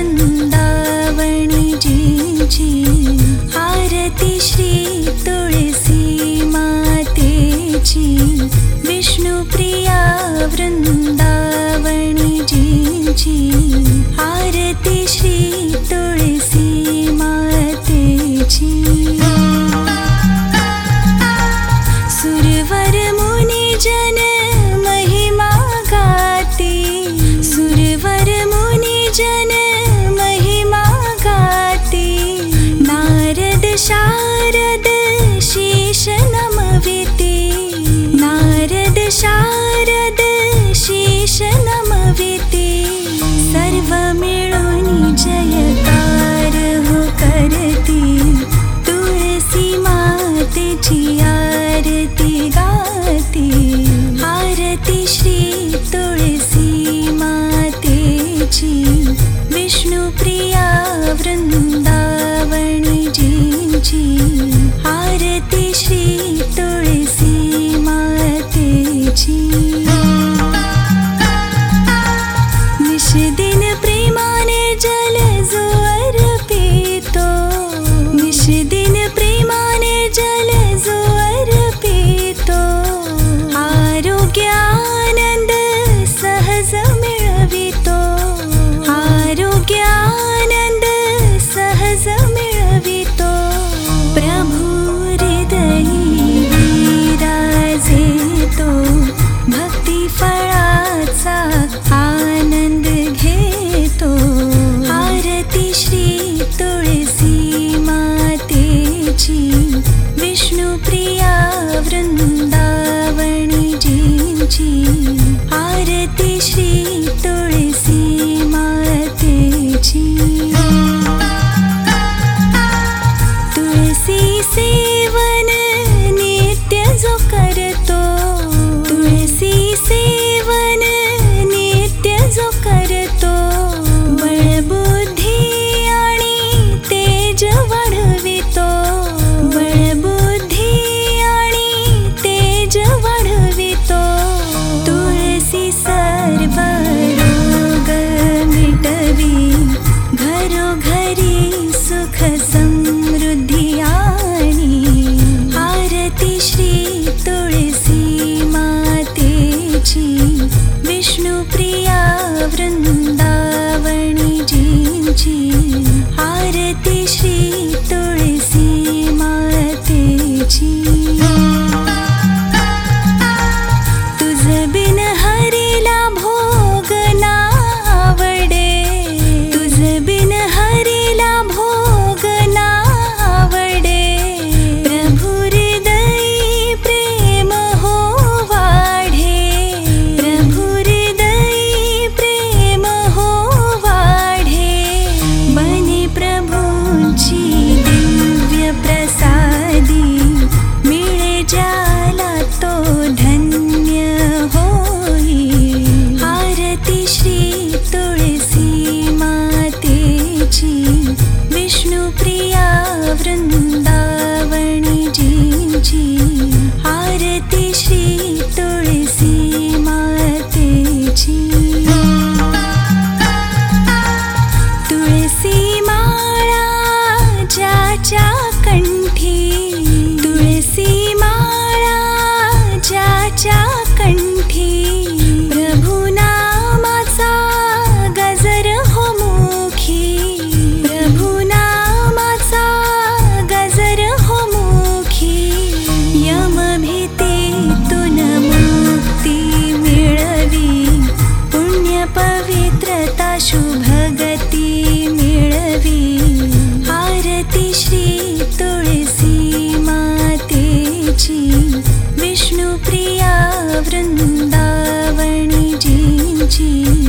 ृन्दिजी जी श्री तुलसी माते विष्णुप्रिया वृन्द शारद शारदशिष नमविति। सर्वमेळुनि जयकारः करति। तुलसी माते जी आरती गाति। आरति श्री तुलसी माते जी। विष्णुप्रिया वृन्दावनजी जी। आरति श्री Hiç आरतिषी तुलसी मते जी शुभगति मेळवि. आरति श्री तुलसी मातेजी विष्णुप्रिया वृन्दावणि जी जी